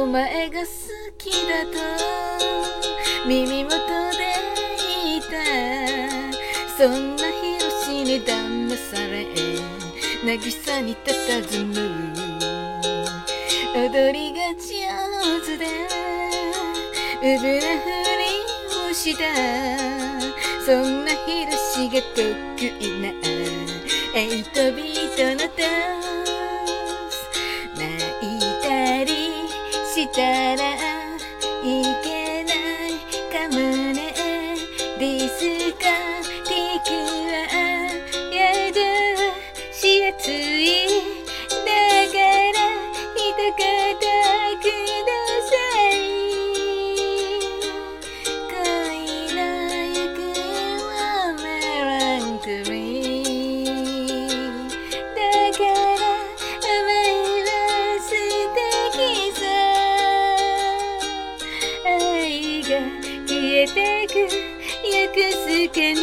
お前が好きだと耳元で言った。そんなヒロシに騙され渚に佇む。踊りが上手でうぶなふりをした。そんなヒロシが得意なてく約束に。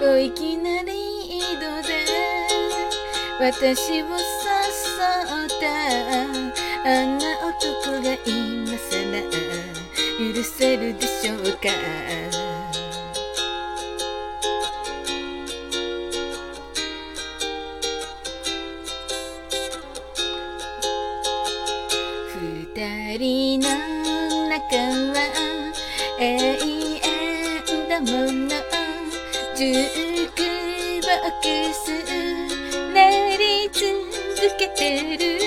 小粋なリードで私を誘った。あんな男が今さら許せるでしょうか。二人の仲は永遠だもの。ジュークボックス鳴り続けてる。